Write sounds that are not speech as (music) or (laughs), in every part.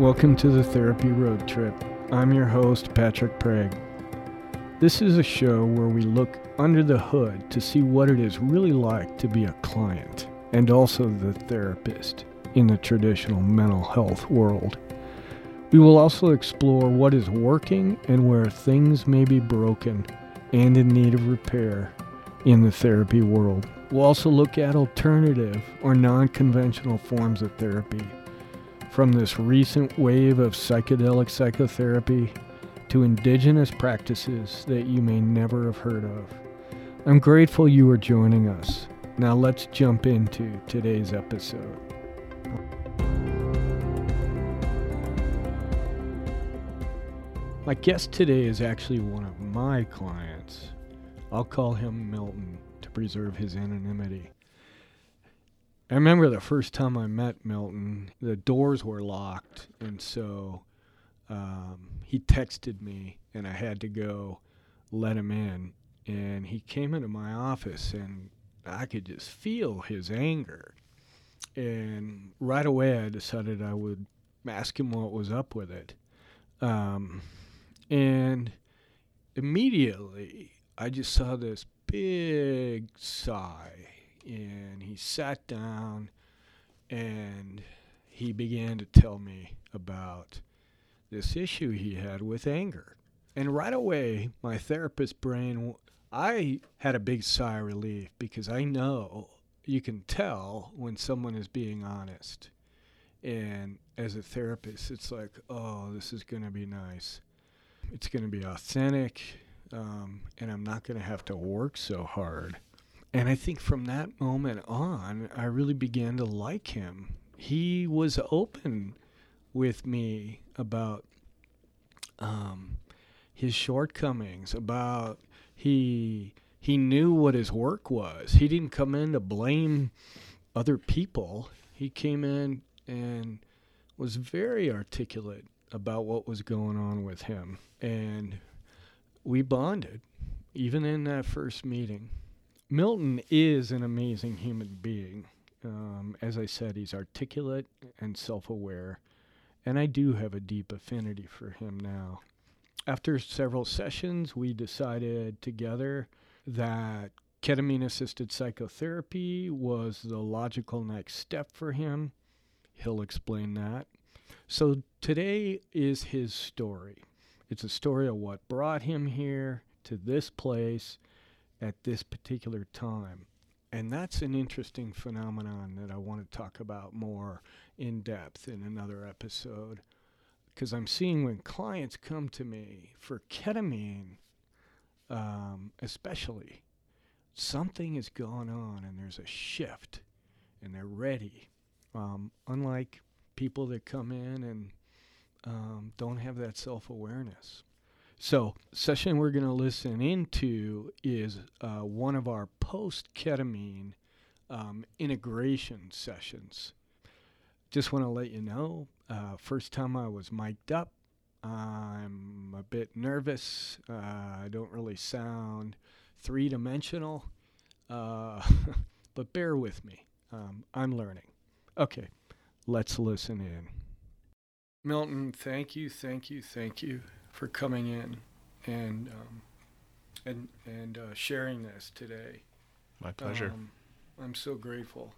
Welcome to the Therapy Road Trip. I'm your host, Patrick Prague. This is a show where we look under the hood to see what it is really like to be a client and also the therapist in the traditional mental health world. We will also explore what is working and where things may be broken and in need of repair in the therapy world. We'll also look at alternative or non conventional forms of therapy, from this recent wave of psychedelic psychotherapy to indigenous practices that you may never have heard of. I'm grateful you are joining us. Now let's jump into today's episode. My guest today is actually one of my clients. I'll call him Milton to preserve his anonymity. I remember the first time I met Milton, the doors were locked, and so um, he texted me, and I had to go let him in. And he came into my office, and I could just feel his anger. And right away, I decided I would ask him what was up with it. Um, and immediately, I just saw this big sigh. And he sat down and he began to tell me about this issue he had with anger. And right away, my therapist brain, I had a big sigh of relief because I know you can tell when someone is being honest. And as a therapist, it's like, oh, this is going to be nice. It's going to be authentic um, and I'm not going to have to work so hard. And I think from that moment on, I really began to like him. He was open with me about um, his shortcomings, about he he knew what his work was. He didn't come in to blame other people. He came in and was very articulate about what was going on with him. And we bonded, even in that first meeting. Milton is an amazing human being. Um, as I said, he's articulate and self aware, and I do have a deep affinity for him now. After several sessions, we decided together that ketamine assisted psychotherapy was the logical next step for him. He'll explain that. So today is his story. It's a story of what brought him here to this place at this particular time. And that's an interesting phenomenon that I want to talk about more in depth in another episode. Because I'm seeing when clients come to me for ketamine, um, especially, something is going on and there's a shift and they're ready. Um, unlike people that come in and um, don't have that self awareness. So, session we're going to listen into is uh, one of our post ketamine um, integration sessions. Just want to let you know, uh, first time I was mic'd up, I'm a bit nervous. Uh, I don't really sound three dimensional, uh, (laughs) but bear with me. Um, I'm learning. Okay, let's listen in. Milton, thank you, thank you, thank you for coming in and um, and and uh, sharing this today. My pleasure. Um, I'm so grateful.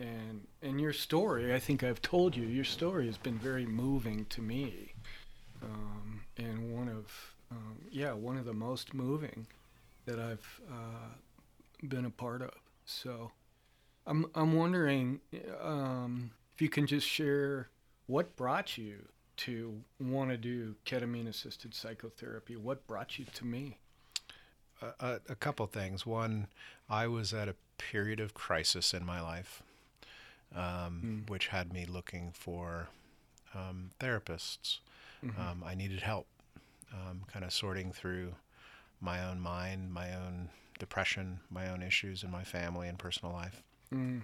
And and your story, I think I've told you, your story has been very moving to me, um, and one of um, yeah one of the most moving that I've uh, been a part of. So I'm I'm wondering um, if you can just share what brought you to want to do ketamine assisted psychotherapy? What brought you to me? a, a, couple things. One, I was at a period of crisis in my life, um, mm. which had me looking for um, therapists. Mm-hmm. Um, I needed help, um, kind of sorting through my own mind, my own depression, my own issues in my family and personal life. Mm-hmm.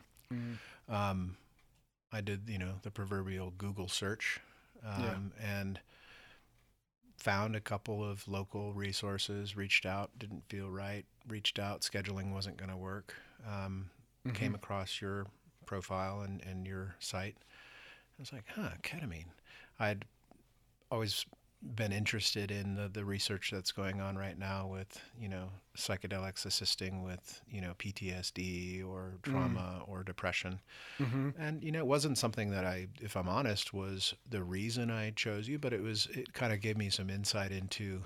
I did, you know, the proverbial Google search, um, yeah. and found a couple of local resources. Reached out, didn't feel right. Reached out, scheduling wasn't going to work. Um, mm-hmm. Came across your profile and, and your site. I was like, huh, ketamine. I'd always been interested in the, the research that's going on right now with you know psychedelics assisting with you know PTSD or trauma mm. or depression, mm-hmm. and you know it wasn't something that I, if I'm honest, was the reason I chose you, but it was it kind of gave me some insight into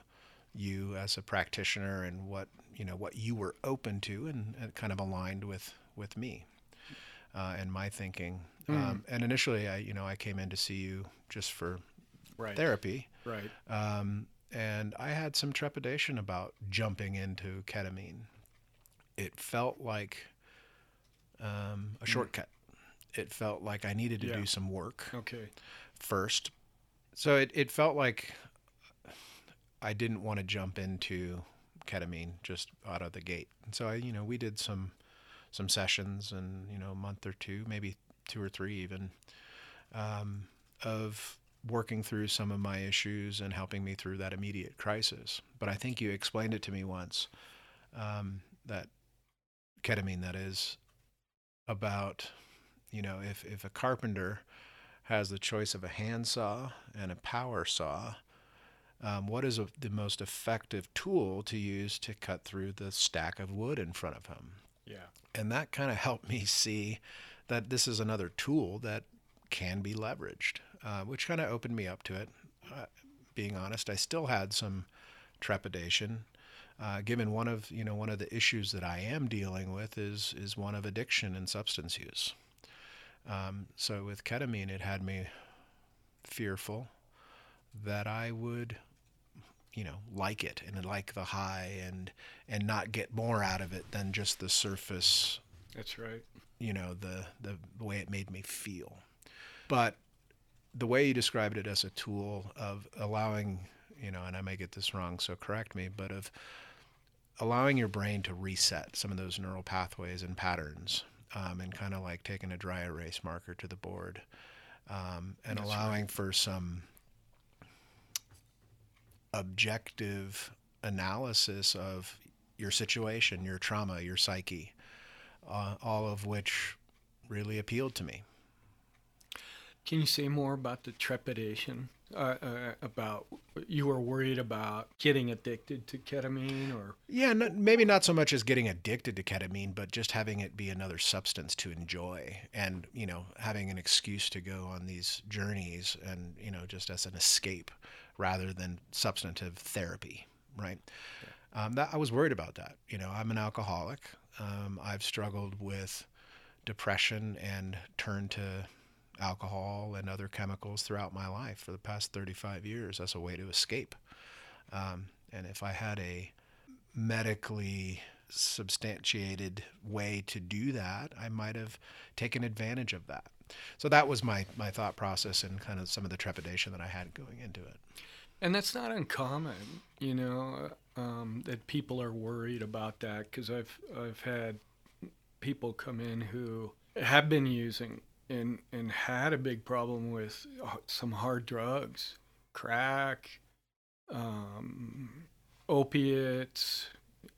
you as a practitioner and what you know what you were open to and, and kind of aligned with with me uh, and my thinking. Mm. Um, and initially, I you know I came in to see you just for right. therapy. Right. Um, and I had some trepidation about jumping into ketamine. It felt like um, a mm. shortcut. It felt like I needed to yeah. do some work. Okay. First, so it, it felt like I didn't want to jump into ketamine just out of the gate. And so I, you know, we did some some sessions and you know a month or two, maybe two or three even, um, of working through some of my issues and helping me through that immediate crisis. But I think you explained it to me once um, that ketamine, that is, about, you know, if, if a carpenter has the choice of a handsaw and a power saw, um, what is a, the most effective tool to use to cut through the stack of wood in front of him? Yeah. And that kind of helped me see that this is another tool that can be leveraged uh, which kind of opened me up to it. Uh, being honest, I still had some trepidation, uh, given one of you know one of the issues that I am dealing with is is one of addiction and substance use. Um, so with ketamine, it had me fearful that I would you know like it and like the high and and not get more out of it than just the surface that's right you know the the way it made me feel but the way you described it as a tool of allowing, you know, and I may get this wrong, so correct me, but of allowing your brain to reset some of those neural pathways and patterns, um, and kind of like taking a dry erase marker to the board, um, and That's allowing right. for some objective analysis of your situation, your trauma, your psyche, uh, all of which really appealed to me. Can you say more about the trepidation? Uh, uh, about you were worried about getting addicted to ketamine or yeah maybe not so much as getting addicted to ketamine but just having it be another substance to enjoy and you know having an excuse to go on these journeys and you know just as an escape rather than substantive therapy right yeah. um, that i was worried about that you know i'm an alcoholic um, i've struggled with depression and turned to alcohol and other chemicals throughout my life for the past 35 years as a way to escape. Um, and if I had a medically substantiated way to do that, I might have taken advantage of that. So that was my, my thought process and kind of some of the trepidation that I had going into it. And that's not uncommon, you know, um, that people are worried about that because I've I've had people come in who have been using and and had a big problem with some hard drugs, crack, um, opiates,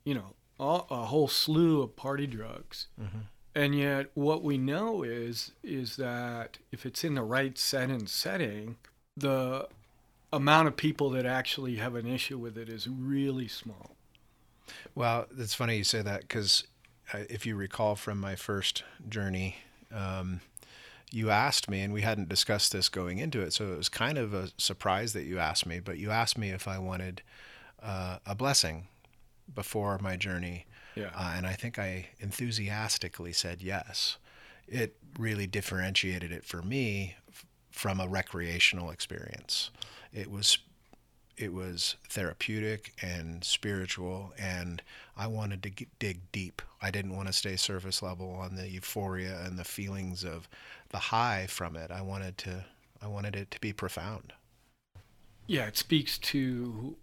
you know, all, a whole slew of party drugs. Mm-hmm. And yet, what we know is is that if it's in the right set and setting, the amount of people that actually have an issue with it is really small. Well, it's funny you say that because uh, if you recall from my first journey, um, you asked me, and we hadn't discussed this going into it, so it was kind of a surprise that you asked me. But you asked me if I wanted uh, a blessing before my journey, yeah. Uh, and I think I enthusiastically said yes. It really differentiated it for me f- from a recreational experience. It was it was therapeutic and spiritual and i wanted to dig deep. I didn't want to stay surface level on the euphoria and the feelings of the high from it. I wanted to i wanted it to be profound. Yeah it speaks to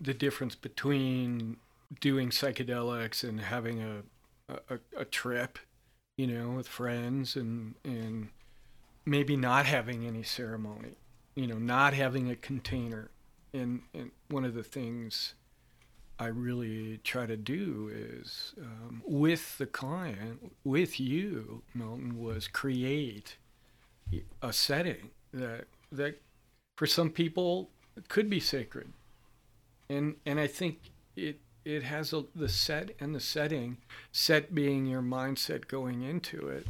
the difference between doing psychedelics and having a a, a trip you know with friends and and maybe not having any ceremony you know not having a container and, and one of the things I really try to do is um, with the client, with you, Milton, was create a setting that that for some people, could be sacred. And and I think it it has a, the set and the setting, set being your mindset going into it.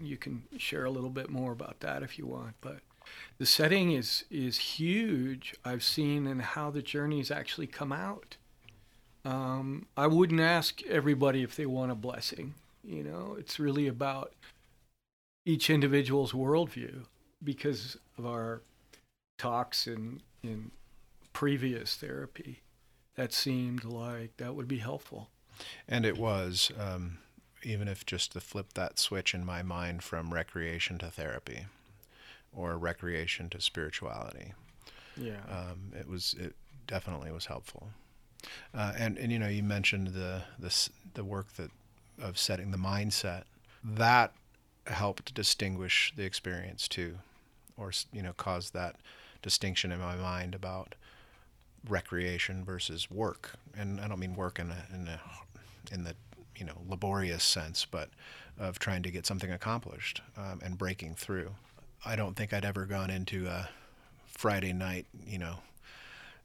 You can share a little bit more about that if you want, but the setting is is huge. I've seen and how the journeys actually come out. Um, I wouldn't ask everybody if they want a blessing. You know, it's really about each individual's worldview because of our talks in in previous therapy that seemed like that would be helpful. And it was, um, even if just to flip that switch in my mind from recreation to therapy or recreation to spirituality. Yeah. Um, it was, it definitely was helpful. Uh, and, and, you know, you mentioned the, the, the work that of setting the mindset that helped distinguish the experience too, or, you know, caused that distinction in my mind about recreation versus work. And I don't mean work in a, in a, in the you know laborious sense, but of trying to get something accomplished um, and breaking through. I don't think I'd ever gone into a Friday night, you know,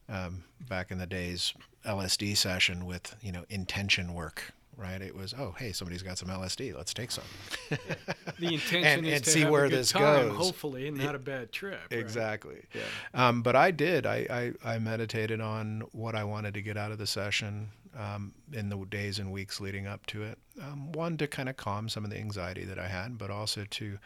um, back in the days LSD session with you know intention work right? It was, oh, hey, somebody's got some LSD. Let's take some. (laughs) the intention and, is and to see have where a good this time, goes. hopefully, and not a bad trip. right? Exactly. Yeah. Um, but I did. I, I, I meditated on what I wanted to get out of the session um, in the days and weeks leading up to it. Um, one, to kind of calm some of the anxiety that I had, but also to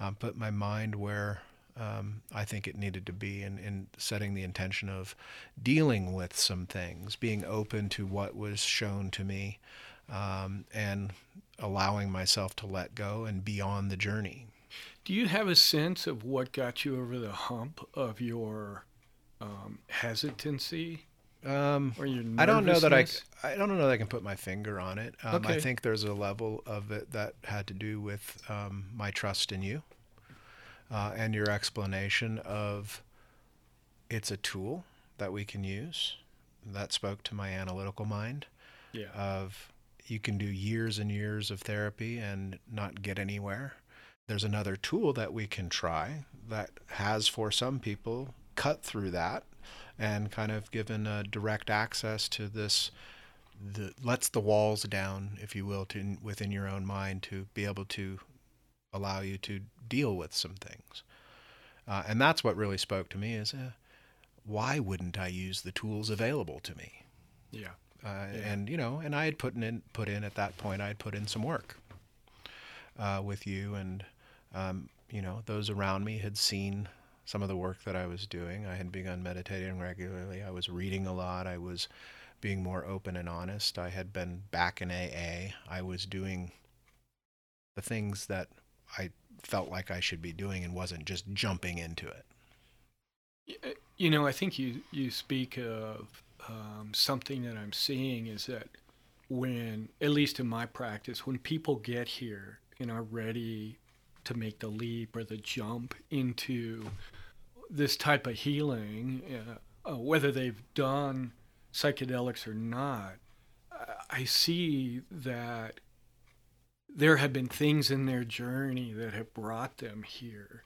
um, put my mind where um, I think it needed to be in, in setting the intention of dealing with some things, being open to what was shown to me, um, and allowing myself to let go and be on the journey. Do you have a sense of what got you over the hump of your um, hesitancy Um, I don't know that I. I don't know that I can put my finger on it. Um, I think there's a level of it that had to do with um, my trust in you uh, and your explanation of it's a tool that we can use. That spoke to my analytical mind Yeah. of you can do years and years of therapy and not get anywhere. There's another tool that we can try that has, for some people, cut through that and kind of given a direct access to this. The, lets the walls down, if you will, to within your own mind to be able to allow you to deal with some things. Uh, and that's what really spoke to me is uh, why wouldn't I use the tools available to me? yeah. uh, Yeah. and you know, and I had put in put in at that point. I had put in some work uh, with you, and um, you know, those around me had seen some of the work that I was doing. I had begun meditating regularly. I was reading a lot. I was being more open and honest. I had been back in AA. I was doing the things that I felt like I should be doing, and wasn't just jumping into it. You know, I think you, you speak of um, something that I'm seeing is that when, at least in my practice, when people get here and are ready to make the leap or the jump into this type of healing, uh, uh, whether they've done psychedelics or not, I- see that there have been things in their journey that have brought them here.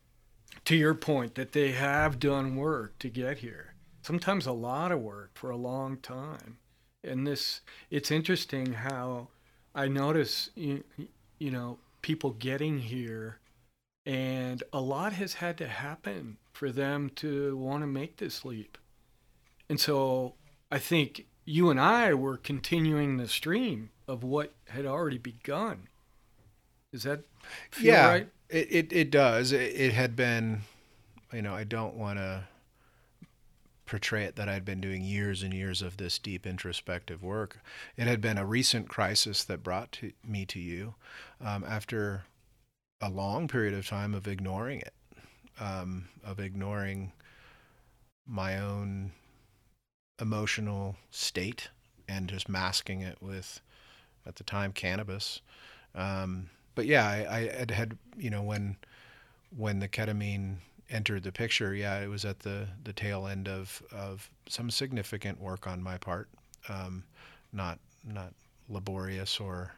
To your point that they have done work to get here. Sometimes a lot of work for a long time. And this it's interesting how i notice you, you know people getting here and a lot has had to happen for them to want to make this leap and so i think you and i were continuing the stream of what had already begun does that feel yeah, right It, it it does. It, it had been, you know, I don't want to portray it that I'd been doing years and years of this deep introspective work. It had been a recent crisis that brought to, me to you um, after a long period of time of ignoring it, um, of ignoring my own emotional state and just masking it with, at the time, cannabis. Um, but yeah, I, I had had you know when when the ketamine entered the picture, yeah, it was at the the tail end of of some significant work on my part, um, not not laborious or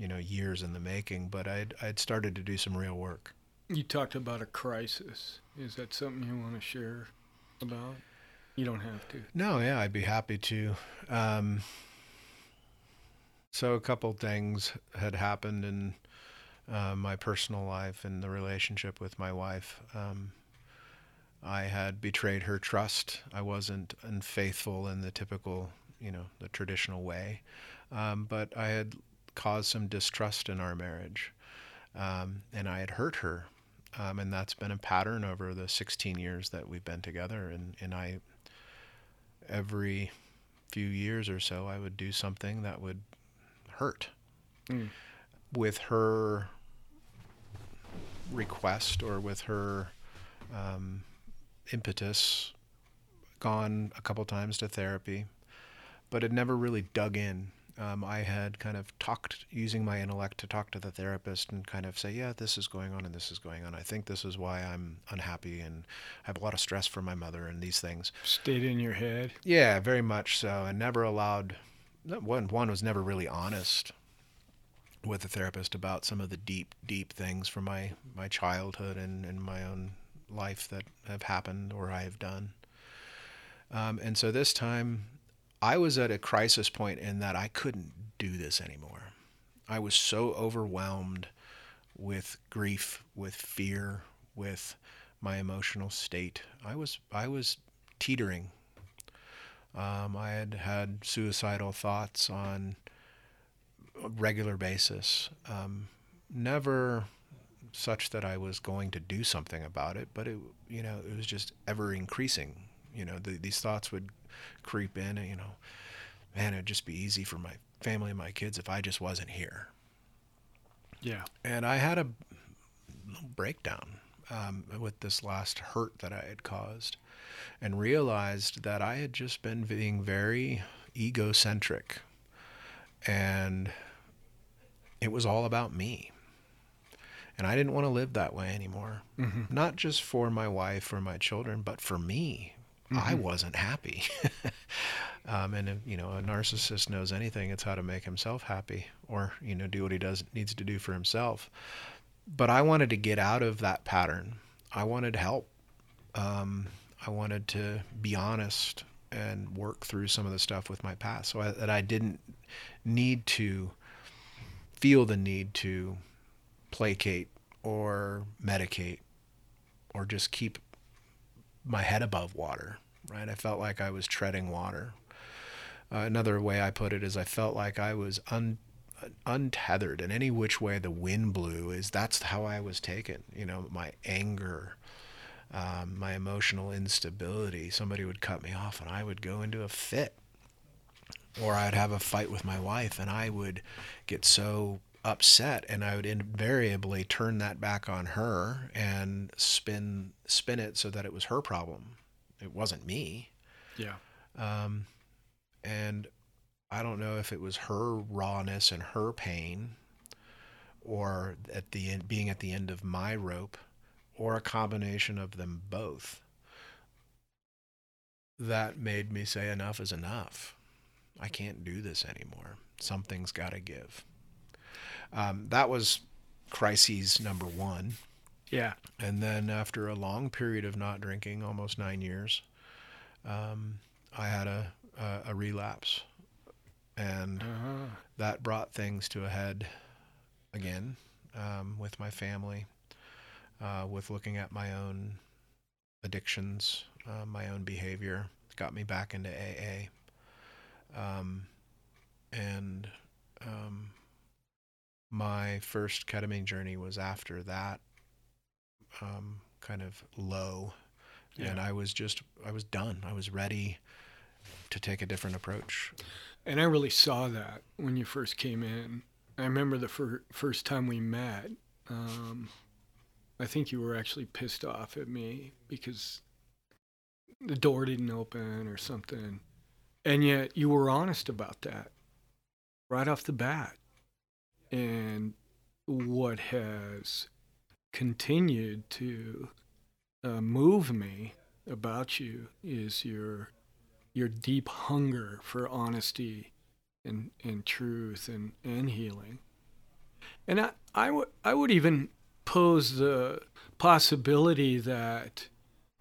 you know years in the making, but I'd I'd started to do some real work. You talked about a crisis. Is that something you want to share? about? You don't have to. No, yeah, I'd be happy to. Um, so a couple things had happened in uh, my personal life and the relationship with my wife. Um, I had betrayed her trust. I wasn't unfaithful in the typical, you know, the traditional way, um, but I had caused some distrust in our marriage, um, and I had hurt her, um, and that's been a pattern over the 16 years that we've been together. And and I, every few years or so, I would do something that would hurt. Mm. With her request or with her um, impetus, gone a couple times to therapy, but had never really dug in. Um, I had kind of talked using my intellect to talk to the therapist and kind of say, yeah, this is going on and this is going on. I think this is why I'm unhappy and I have a lot of stress from my mother and these things. Stayed in your head? Yeah, very much so. And never allowed, one, one was never really honest with the therapist about some of the deep, deep things from my, my childhood and, and my own life that have happened or I have done. Um, and so this time, I was at a crisis point in that I couldn't do this anymore. I was so overwhelmed with grief, with fear, with my emotional state. I was I was teetering. Um, I had had suicidal thoughts on a regular basis. Um, never such that I was going to do something about it, but it, you know, it was just ever increasing. You know, the, these thoughts would creep in, and, you know, man, it'd just be easy for my family and my kids if I just wasn't here. Yeah. And I had a breakdown um, with this last hurt that I had caused and realized that I had just been being very egocentric and it was all about me. And I didn't want to live that way anymore. Mm-hmm. Not just for my wife or my children, but for me. Mm-hmm. I wasn't happy. (laughs) um, and you know, a narcissist knows anything, it's how to make himself happy or, you know, do what he does needs to do for himself. But I wanted to get out of that pattern. I wanted help. Um, I wanted to be honest and work through some of the stuff with my past so I, that I didn't need to feel the need to placate or medicate or just keep my head above water, right? I felt like I was treading water. Uh, another way I put it is I felt like I was un, untethered and any which way the wind blew is that's how I was taken. You know, my anger, um, my emotional instability. Somebody would cut me off and I would go into a fit. Or I'd have a fight with my wife and I would get so upset and I would invariably turn that back on her and spin spin it so that it was her problem. It wasn't me. Yeah. Um, and I don't know if it was her rawness and her pain or at the end being at the end of my rope or a combination of them both that made me say enough is enough. I can't do this anymore. Something's got to give. Um, that was crises number one. Yeah. And then after a long period of not drinking, almost nine years, um, I had a, a, a relapse. And uh-huh. that brought things to a head again um, with my family, uh, with looking at my own addictions, uh, my own behavior. got me back into AA. Um, and um, my first ketamine journey was after that um, kind of low. Yeah. And I was just, I was done. I was ready to take a different approach. And I really saw that when you first came in. I remember the fir- first time we met. Um, I think you were actually pissed off at me because the door didn't open or something. And yet you were honest about that right off the bat. And what has continued to uh, move me about you is your your deep hunger for honesty and, and truth and, and healing. And i i would i would even pose the possibility that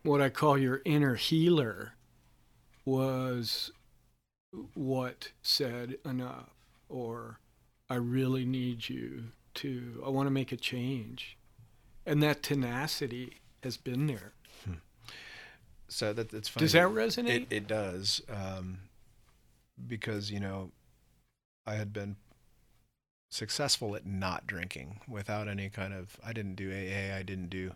what I call your inner healer was what said enough or I really need you to I want to make a change. And that tenacity has been there. So that that's funny. Does that resonate? It, it does, um, because you know, I had been successful at not drinking without any kind of. I didn't do AA. I didn't do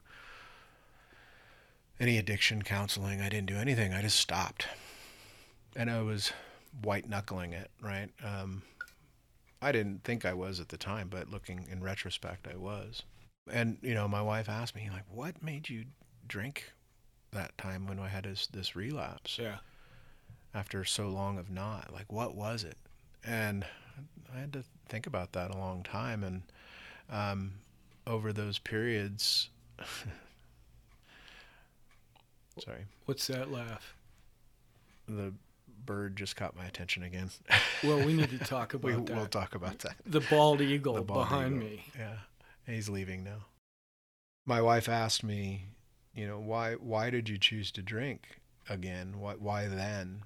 any addiction counseling. I didn't do anything. I just stopped, and I was white knuckling it. Right. Um, I didn't think I was at the time, but looking in retrospect, I was. And you know, my wife asked me like, "What made you drink that time when I had this this relapse yeah. after so long of not. Like, what was it? And I had to think about that a long time. And um, over those periods, (laughs) sorry, What's that laugh? the bird just caught my attention again. Well, we need to (laughs) talk about we, that. We'll talk about that. the bald eagle The bald behind eagle. me. Yeah, he's leaving now. My wife asked me, you know, why why did you choose to drink again? Why why then?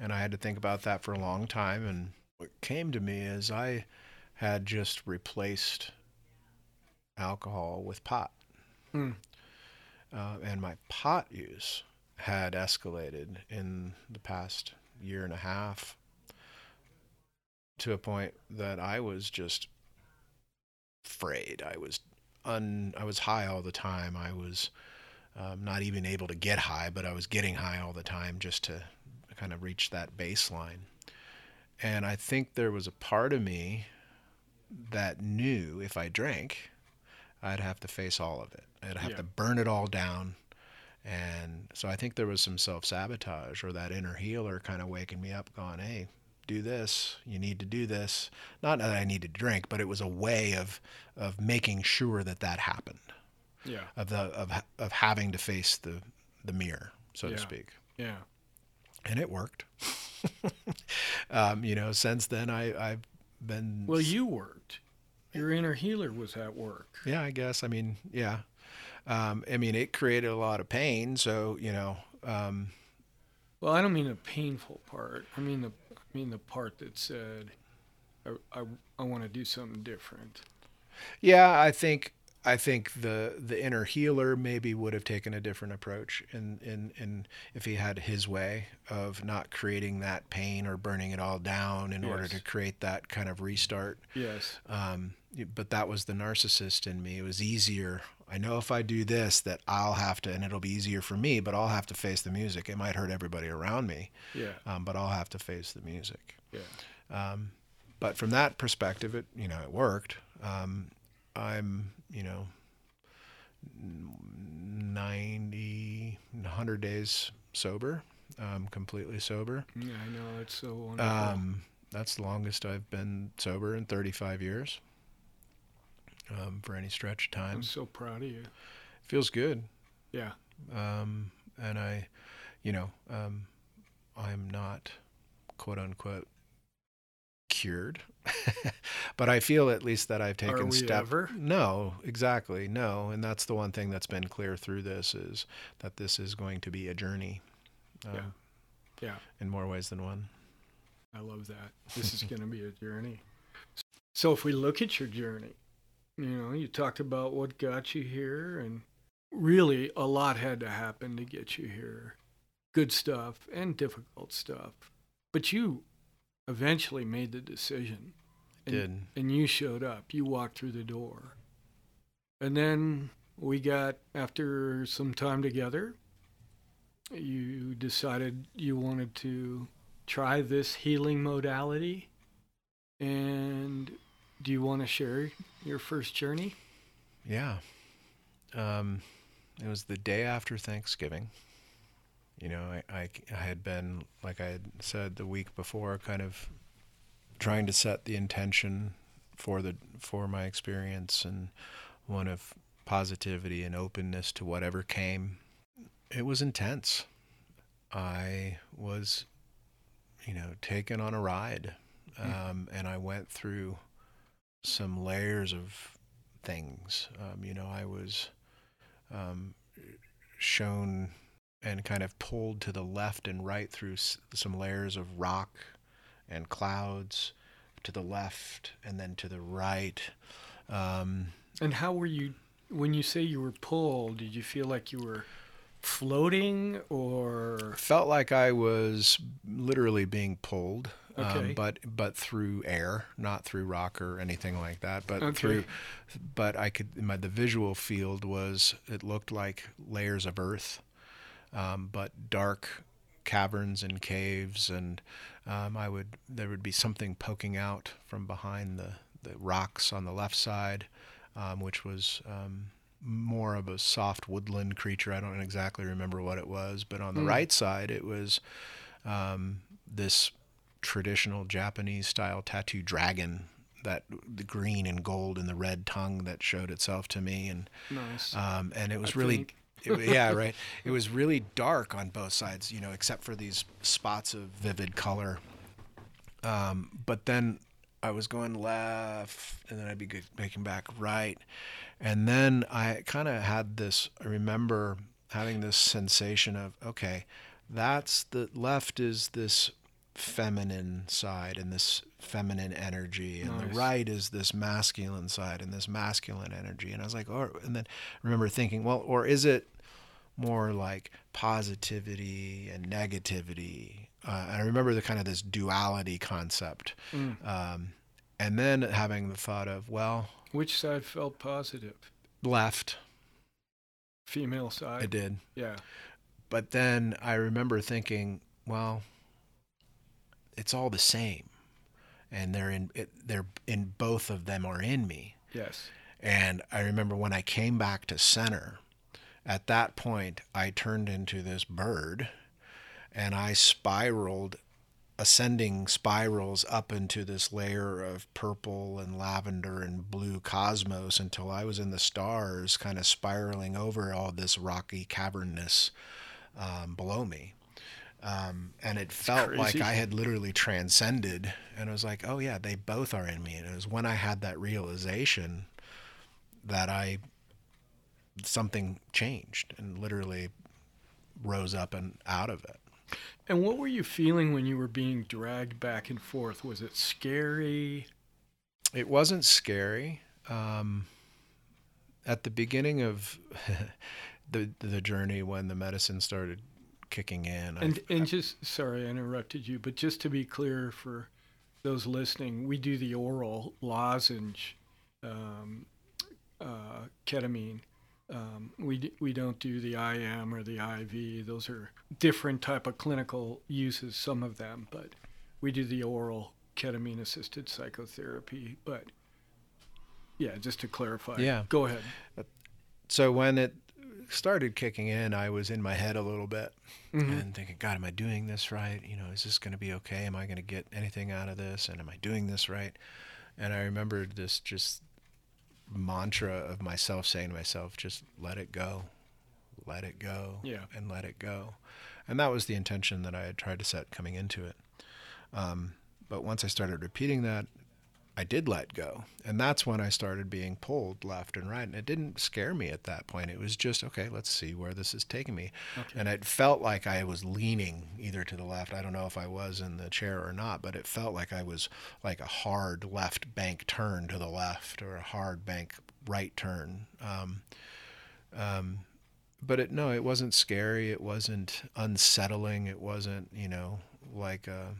And I had to think about that for a long time. And what came to me is I had just replaced alcohol with pot, Hmm. uh, and my pot use had escalated in the past year and a half to a point that I was just frayed. I was un I was high all the time. I was um, not even able to get high, but I was getting high all the time just to kind of reach that baseline. And I think there was a part of me that knew if I drank, I'd have to face all of it. I'd have Yeah. to burn it all down. And so I think there was some self sabotage or that inner healer kind of waking me up, going, hey, do this. You need to do this. Not that I needed to drink, but it was a way of, of making sure that that happened, Yeah. of, the, of, of having to face the, the mirror, so Yeah. to speak Yeah. and it worked. (laughs) um, you know, since then I I've been Well, you worked. Your inner healer was at work. yeah, I guess. I mean, yeah. Um, I mean, it created a lot of pain. So you know, um, Well, I don't mean the painful part. I mean the I mean the part that said, I, I, I want to do something different. yeah, I think I think the the inner healer maybe would have taken a different approach in in in if he had his way of not creating that pain or burning it all down in order to create that kind of restart. Yes. um, but that was the narcissist in me. It was easier. I know if I do this, that I'll have to, and it'll be easier for me, but I'll have to face the music. It might hurt everybody around me, Yeah. um, but I'll have to face the music. Yeah. Um, but from that perspective, it you know it worked. Um, I'm you know 90, 100 days sober, um, completely sober. Yeah, I know. It's so wonderful. Um, that's the longest I've been sober in 35 years. Um, for any stretch of time, I'm so proud of you. feels good. Yeah. Um, and I, you know, um, I'm not quote unquote cured, (laughs) but I feel at least that I've taken Are we step. ever? No, exactly, no, and that's the one thing that's been clear through this is that this is going to be a journey. Um, Yeah. Yeah. In more ways than one. I love that. This is going to be a journey. So if we look at your journey, you know, you talked about what got you here, and really a lot had to happen to get you here. Good stuff and difficult stuff. But you eventually made the decision. And, Did And you showed up. You walked through the door. And then we got, after some time together, you decided you wanted to try this healing modality. And do you want to share your first journey? Yeah. Um, it was the day after Thanksgiving. You know, I, I, I had been, like I had said the week before, kind of trying to set the intention for the for my experience and one of positivity and openness to whatever came. It was intense. I was, you know, taken on a ride, um, and I went through some layers of things. Um, you know, I was um, shone and kind of pulled to the left and right through s- some layers of rock and clouds to the left and then to the right. Um, And how were you when you say you were pulled? Did you feel like you were floating or felt like I was literally being pulled, Okay. um, but but through air, not through rock or anything like that, but Okay. through. But I could my the visual field was it looked like layers of earth, um, but dark caverns and caves, and um, I would there would be something poking out from behind the the rocks on the left side, um, which was. Um, more of a soft woodland creature. I don't exactly remember what it was, but on the Mm. right side, it was um, this traditional Japanese style tattoo dragon that the green and gold and the red tongue that showed itself to me, and nice? um, and it was I really. It, yeah, (laughs) right. It was really dark on both sides, you know, except for these spots of vivid color. Um, but then I was going left, and then I'd be making back right, and then I kind of had this. I remember having this sensation of okay, that's the left is this feminine side and this feminine energy, and Nice. the right is this masculine side and this masculine energy. And I was like, or and then I remember thinking, well, or is it more like positivity and negativity? Uh, and I remember the kind of this duality concept. Mm. Um, and then having the thought of, well, Which side felt positive? left, Female side. I did. Yeah. But then I remember thinking, well, it's all the same, and they're in it, they're in both of them are in me. Yes. And I remember when I came back to center, at that point I turned into this bird, and I spiraled, ascending spirals up into this layer of purple and lavender and blue cosmos until I was in the stars, kind of spiraling over all this rocky cavernous um, below me. Um, and it felt like. I had literally transcended, and it was like, oh yeah, they both are in me. And it was when I had that realization that I something changed and literally rose up and out of it. And what were you feeling when you were being dragged back and forth? Was it scary? It wasn't scary. Um, at the beginning of (laughs) the the journey, when the medicine started kicking in, I- And and just sorry I interrupted you, but just to be clear for those listening, we do the oral lozenge um, uh, ketamine. Um, we we don't do the IM or the IV. Those are different type of clinical uses. Some of them, but we do the oral ketamine assisted psychotherapy. But yeah, just to clarify. Yeah. Go ahead. so when it started kicking in, I was in my head a little bit Mhm. and thinking, God, am I doing this right? You know, is this going to be okay? Am I going to get anything out of this? And am I doing this right? And I remembered this just mantra of myself saying to myself, just let it go, let it go, Yeah. and let it go. And that was the intention that I had tried to set coming into it. Um, but once I started repeating that, I did let go. And that's when I started being pulled left and right. And it didn't scare me at that point. It was just, okay, let's see where this is taking me. Okay. And it felt like I was leaning either to the left. I don't know if I was in the chair or not, but it felt like I was like a hard left bank turn to the left or a hard bank right turn. Um, um, but it no, it wasn't scary. It wasn't unsettling. It wasn't you know like a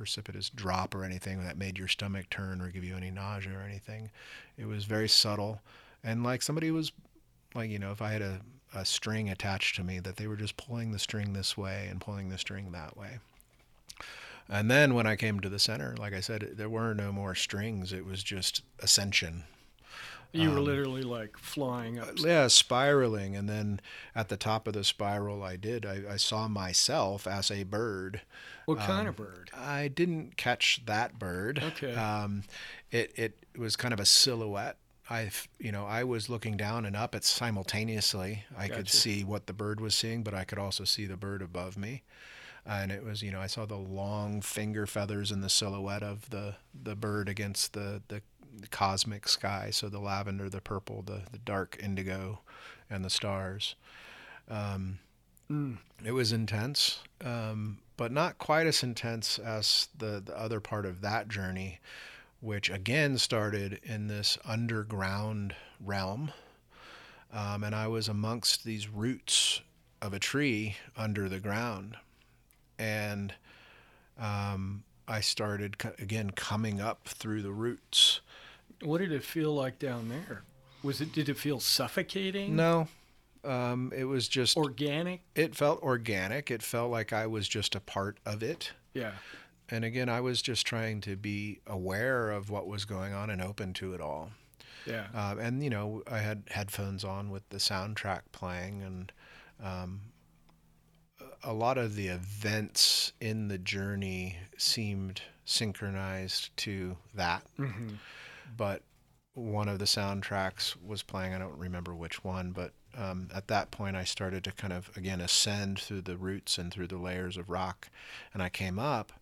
precipitous drop or anything that made your stomach turn or give you any nausea or anything. It was very subtle, and like somebody was like you know if I had a a string attached to me that they were just pulling the string this way and pulling the string that way. And then when I came to the center, like I said, there were no more strings. It was just ascension. You were um, literally like flying up. Yeah, spiraling. And then at the top of the spiral, I did. I, I saw myself as a bird. What kind um, of bird? I didn't catch that bird. Okay. Um, it, it was kind of a silhouette. I, you know, I was looking down and up. It's simultaneously. I could see what the bird was seeing, but I could also see the bird above me. And it was, you know, I saw the long finger feathers in the silhouette of the, the bird against the, the cosmic sky. So the lavender, the purple, the, the dark indigo, and the stars. Um, Mm. it was intense, um, but not quite as intense as the, the other part of that journey, which again started in this underground realm. Um, and I was amongst these roots of a tree under the ground. And um, I started, again, coming up through the roots. What did it feel like down there? Was it? Did it feel suffocating? No, um, it was just, Organic? it felt organic. It felt like I was just a part of it. Yeah. And again, I was just trying to be aware of what was going on and open to it all. Yeah. Um, and you know, I had headphones on with the soundtrack playing, and um, a lot of the events in the journey seemed synchronized to that. hmm But one of the soundtracks was playing. I don't remember which one, but um, at that point, I started to kind of again ascend through the roots and through the layers of rock, and I came up,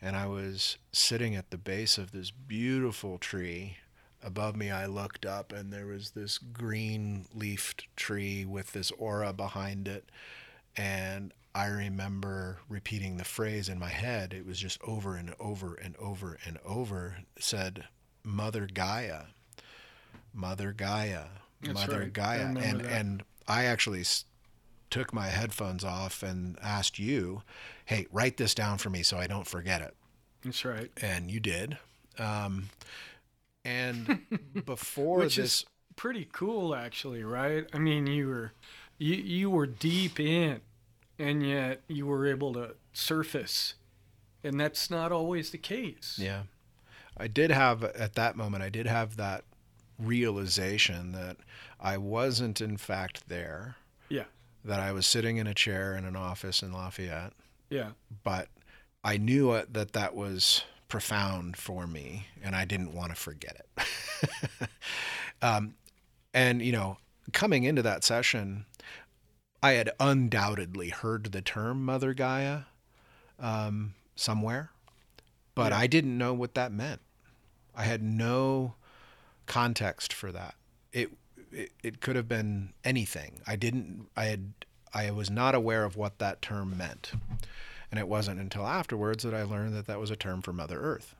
and I was sitting at the base of this beautiful tree. Above me, I looked up, and there was this green leafed tree with this aura behind it. And I remember repeating the phrase in my head. It was just over and over and over and over. Said, Mother Gaia, Mother Gaia, That's Mother right. Gaia. And, that. and I actually took my headphones off and asked you, hey, write this down for me so I don't forget it That's right. and you did. Um, and (laughs) before Which this, is pretty cool, actually, right? I mean, you were you you were deep in, and yet you were able to surface, and that's not always the case. yeah, I did have at that moment. I did have that realization that I wasn't in fact there. Yeah. That I was sitting in a chair in an office in Lafayette, Yeah. but I knew it, that that was profound for me, and I didn't want to forget it. (laughs) um, and you know, coming into that session, I had undoubtedly heard the term Mother Gaia um, somewhere, but Yeah. I didn't know what that meant. I had no context for that. It, it it could have been anything. I didn't. I had. I was not aware of what that term meant, and it wasn't until afterwards that I learned that that was a term for Mother Earth.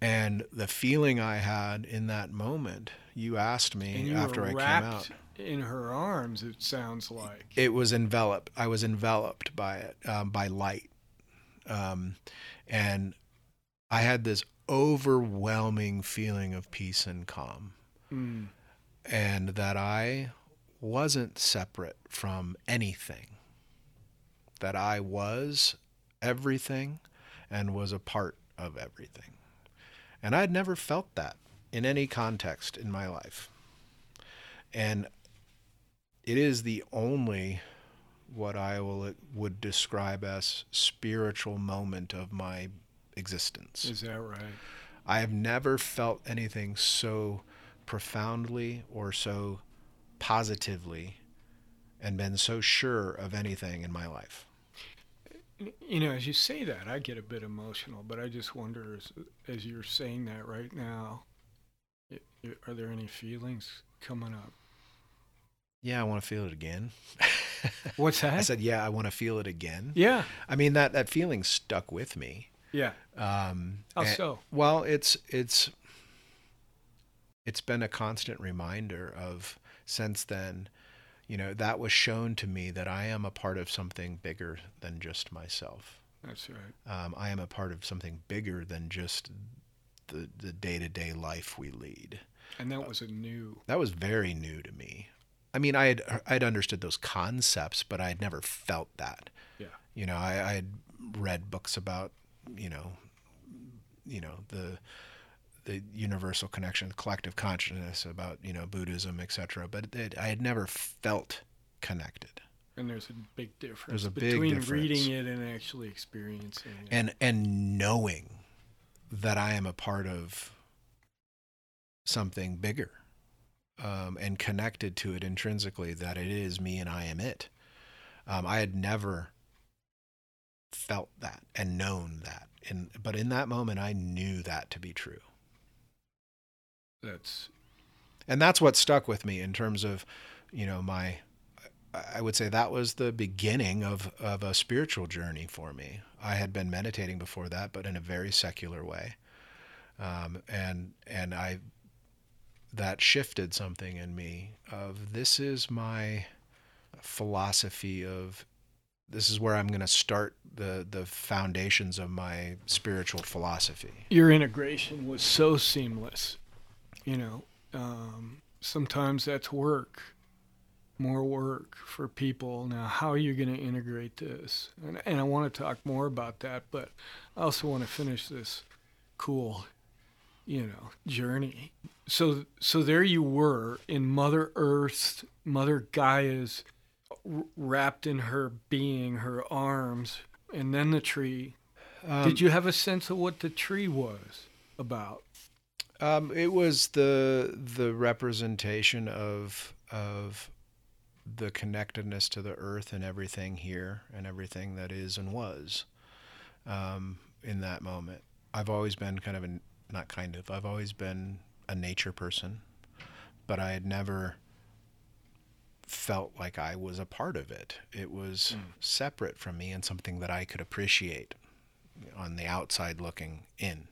And the feeling I had in that moment, you asked me you after I came out. in her arms. It sounds like. It was enveloped. I was enveloped by it, um, by light, um, and I had this overwhelming feeling of peace and calm, Mm. and that I wasn't separate from anything. That I was everything, and was a part of everything, and I'd never felt that in any context in my life, and it is the only what I will would describe as spiritual moment of my existence. Is that right? I have never felt anything so profoundly or so positively and been so sure of anything in my life. You know, as you say that, I get a bit emotional, but I just wonder, as, as you're saying that right now, are there any feelings coming up? Yeah, I want to feel it again. What's (laughs) that? I said, yeah, I want to feel it again. yeah, I mean that that feeling stuck with me. Yeah. Um, How and- so? Well, it's it's it's been a constant reminder of since then, you know, that was shown to me that I am a part of something bigger than just myself. That's right. Um, I am a part of something bigger than just the the day to day life we lead. And that was a new. That was very new to me. I mean, I had I'd understood those concepts, but I had never felt that. Yeah. You know, I, I had read books about, you know, you know the the universal connection, collective consciousness about you know Buddhism, etc. But it, I had never felt connected, And there's a big difference There's a big between difference. reading it and actually experiencing it. and and knowing that I am a part of something bigger, um, and connected to it intrinsically. That it is me and I am it. Um, I had never felt that and known that, and but in that moment, I knew that to be true. That's and that's what stuck with me in terms of you know my I would say that was the beginning of, of a spiritual journey for me. I had been meditating before that, but in a very secular way. Um, and and I that shifted something in me of this is my philosophy of this is where I'm going to start the the foundations of my spiritual philosophy. Your integration was so seamless. You know, um, sometimes that's work, more work for people. Now, how are you going to integrate this? And, and I want to talk more about that, but I also want to finish this cool, you know, journey. So, so there you were in Mother Earth's, Mother Gaia's wrapped in her being, her arms, and then the tree. Um, Did you have a sense of what the tree was about? Um, it was the the representation of of the connectedness to the earth and everything here and everything that is and was um, in that moment. I've always been kind of a not kind of I've always been a nature person, but I had never felt like I was a part of it. It was mm. separate from me and something that I could appreciate on the outside looking in.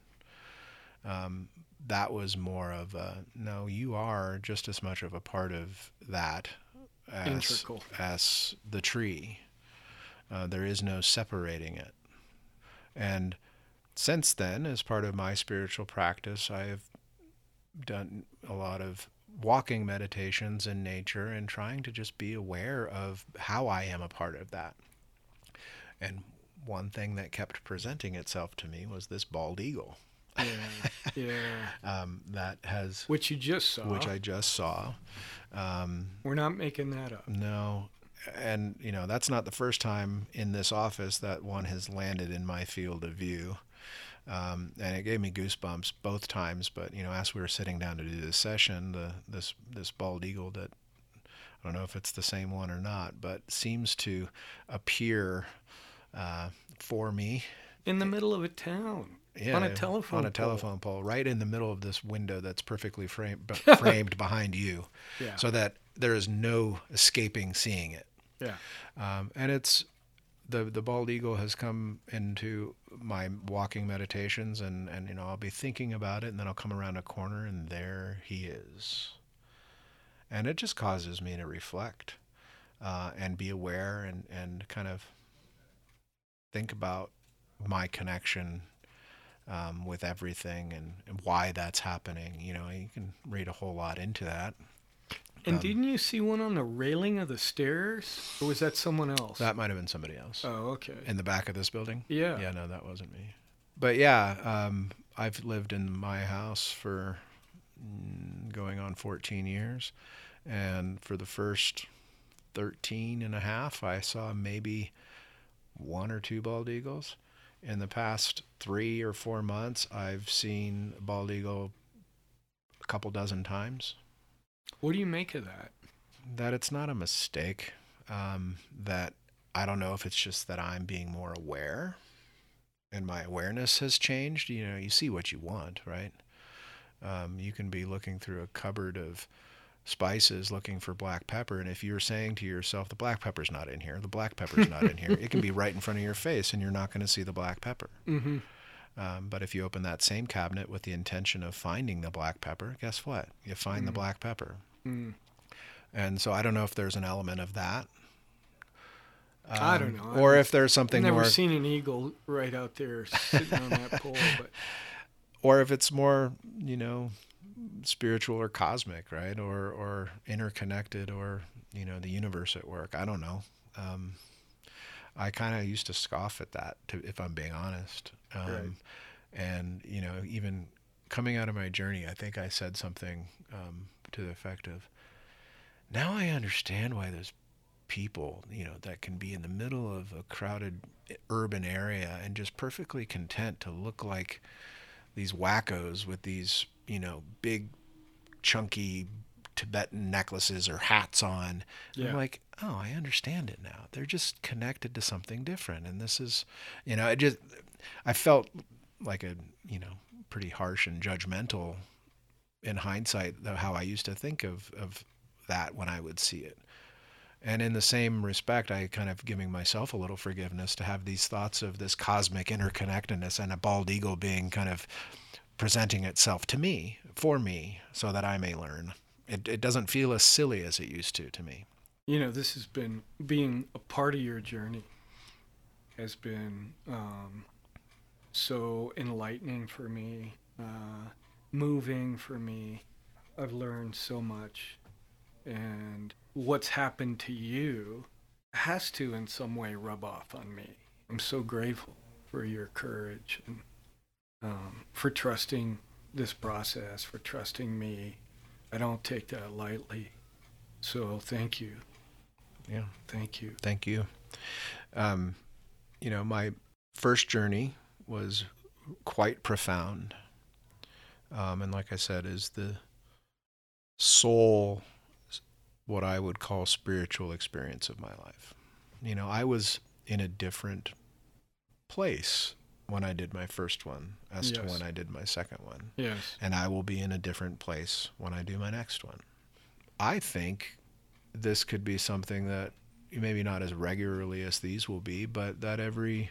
Um, that was more of a no, you are just as much of a part of that as, as the tree. Uh, there is no separating it. And since then, as part of my spiritual practice, I have done a lot of walking meditations in nature and trying to just be aware of how I am a part of that. And one thing that kept presenting itself to me was this bald eagle. Yeah, yeah. (laughs) um, that has which you just saw, which I just saw. Um, We're not making that up. No, and you know that's not the first time in this office that one has landed in my field of view. Um, and it gave me goosebumps both times. But you know, as we were sitting down to do this session, the this this bald eagle that I don't know if it's the same one or not, but seems to appear uh, for me in the middle of a town. Yeah, on a telephone on a pole. telephone pole, right in the middle of this window that's perfectly framed (laughs) framed behind you, yeah. so that there is no escaping seeing it. Yeah, um, and it's the the bald eagle has come into my walking meditations, and and you know I'll be thinking about it, and then I'll come around a corner, and there he is, and it just causes me to reflect, uh, and be aware, and and kind of think about my connection um, with everything and, and, why that's happening. You know, you can read a whole lot into that. And um, didn't you see one on the railing of the stairs, or was that someone else? That might have been somebody else. Oh, okay. In the back of this building. Yeah. Yeah, no, that wasn't me. But yeah, um, I've lived in my house for mm, going on 14 years, and for the first 13 and a half, I saw maybe one or two bald eagles in the past three or four months, I've seen bald eagle a couple dozen times. What do you make of that? That it's not a mistake. Um, that I don't know if it's just that I'm being more aware and my awareness has changed. You know, you see what you want, right? Um, you can be looking through a cupboard of spices looking for black pepper and if you're saying to yourself the black pepper's not in here the black pepper's not in here (laughs) it can be right in front of your face and you're not going to see the black pepper mm-hmm. Um, but if you open that same cabinet with the intention of finding the black pepper guess what you find mm. the black pepper mm. and so i don't know if there's an element of that um, I don't know. Or if there's something I've never more... seen an eagle right out there (laughs) sitting on that pole. But (laughs) or if it's more, you know, spiritual or cosmic, right? Or or interconnected, or you know, the universe at work. I don't know. Um, I kind of used to scoff at that, to, if I'm being honest. Um, right. And you know, even coming out of my journey, I think I said something um, to the effect of, "Now I understand why those people, you know, that can be in the middle of a crowded urban area and just perfectly content to look like." these wackos with these you know, big, chunky Tibetan necklaces or hats on. Yeah. I'm like, oh, I understand it now. They're just connected to something different. And this is, you know, it just, I felt like a, you know, pretty harsh and judgmental in hindsight, how I used to think of, of that when I would see it. And in the same respect, I kind of giving myself a little forgiveness to have these thoughts of this cosmic interconnectedness and a bald eagle being kind of presenting itself to me, for me, so that I may learn. It, it doesn't feel as silly as it used to to me. You know, this has been being a part of your journey has been um, so enlightening for me, uh, moving for me. I've learned so much. And what's happened to you has to, in some way, rub off on me. I'm so grateful for your courage and um, for trusting this process, for trusting me. I don't take that lightly. So thank you. Yeah. Thank you. Thank you. Um, you know, my first journey was quite profound. Um, and like I said, is the soul, what I would call spiritual experience of my life. You know, I was in a different place when I did my first one as yes. to when I did my second one. Yes. And I will be in a different place when I do my next one. I think this could be something that maybe not as regularly as these will be, but that every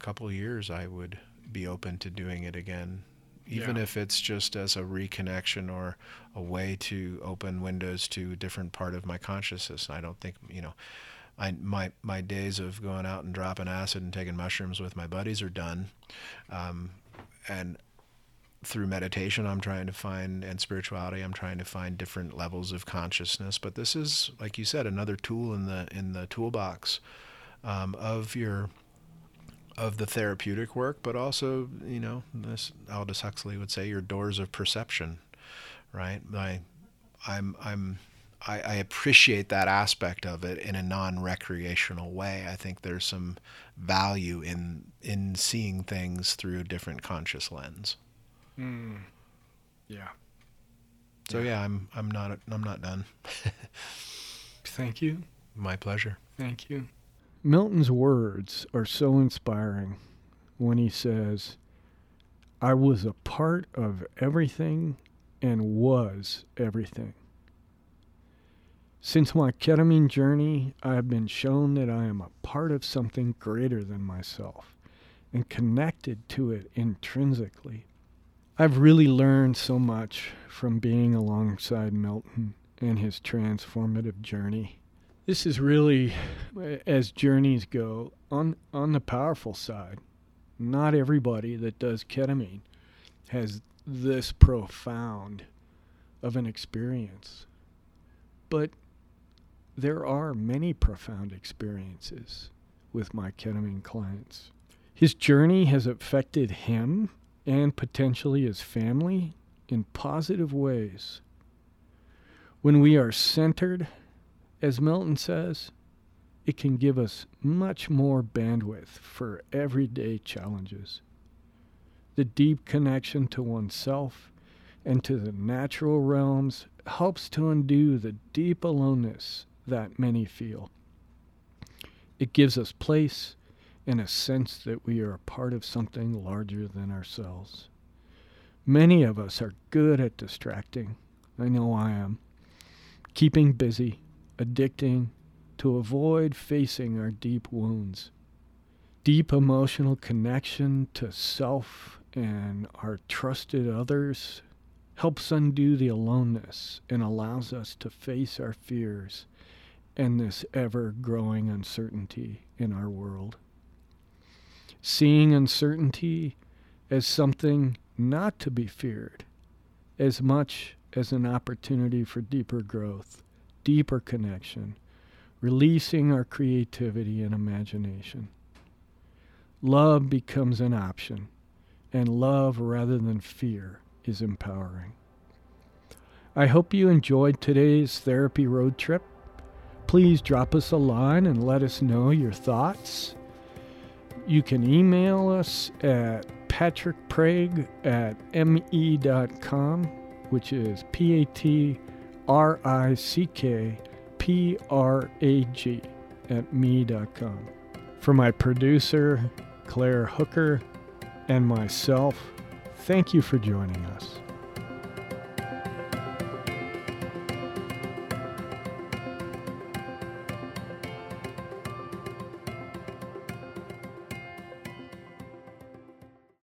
couple years I would be open to doing it again, even yeah. if it's just as a reconnection or a way to open windows to a different part of my consciousness. I don't think you know. I, my my days of going out and dropping acid and taking mushrooms with my buddies are done, um, and through meditation i'm trying to find and spirituality i'm trying to find different levels of consciousness but this is like you said another tool in the in the toolbox um, of your of the therapeutic work but also you know this aldous huxley would say your doors of perception right I, i'm i'm I, I appreciate that aspect of it in a non-recreational way. I think there's some value in in seeing things through a different conscious lens. Mm. Yeah. So yeah. yeah, I'm I'm not I'm not done. (laughs) Thank you. My pleasure. Thank you. Milton's words are so inspiring when he says, I was a part of everything and was everything. Since my ketamine journey, I have been shown that I am a part of something greater than myself and connected to it intrinsically. I've really learned so much from being alongside Milton and his transformative journey. This is really, as journeys go, on, on the powerful side. Not everybody that does ketamine has this profound of an experience. But there are many profound experiences with my ketamine clients. His journey has affected him and potentially his family in positive ways. When we are centered, as Milton says, it can give us much more bandwidth for everyday challenges. The deep connection to oneself and to the natural realms helps to undo the deep aloneness that many feel. It gives us place and a sense that we are a part of something larger than ourselves. Many of us are good at distracting. I know I am. Keeping busy, addicting, to avoid facing our deep wounds. Deep emotional connection to self and our trusted others helps undo the aloneness and allows us to face our fears and this ever growing uncertainty in our world seeing uncertainty as something not to be feared, as much as an opportunity for deeper growth, deeper connection, releasing our creativity and imagination. Love becomes an option, and love rather than fear is empowering. I hope you enjoyed today's therapy road trip. Please drop us a line and let us know your thoughts you can email us at patrickprag at me.com, which is P A T R I C K P R A G at me.com. For my producer, Claire Hooker, and myself, thank you for joining us.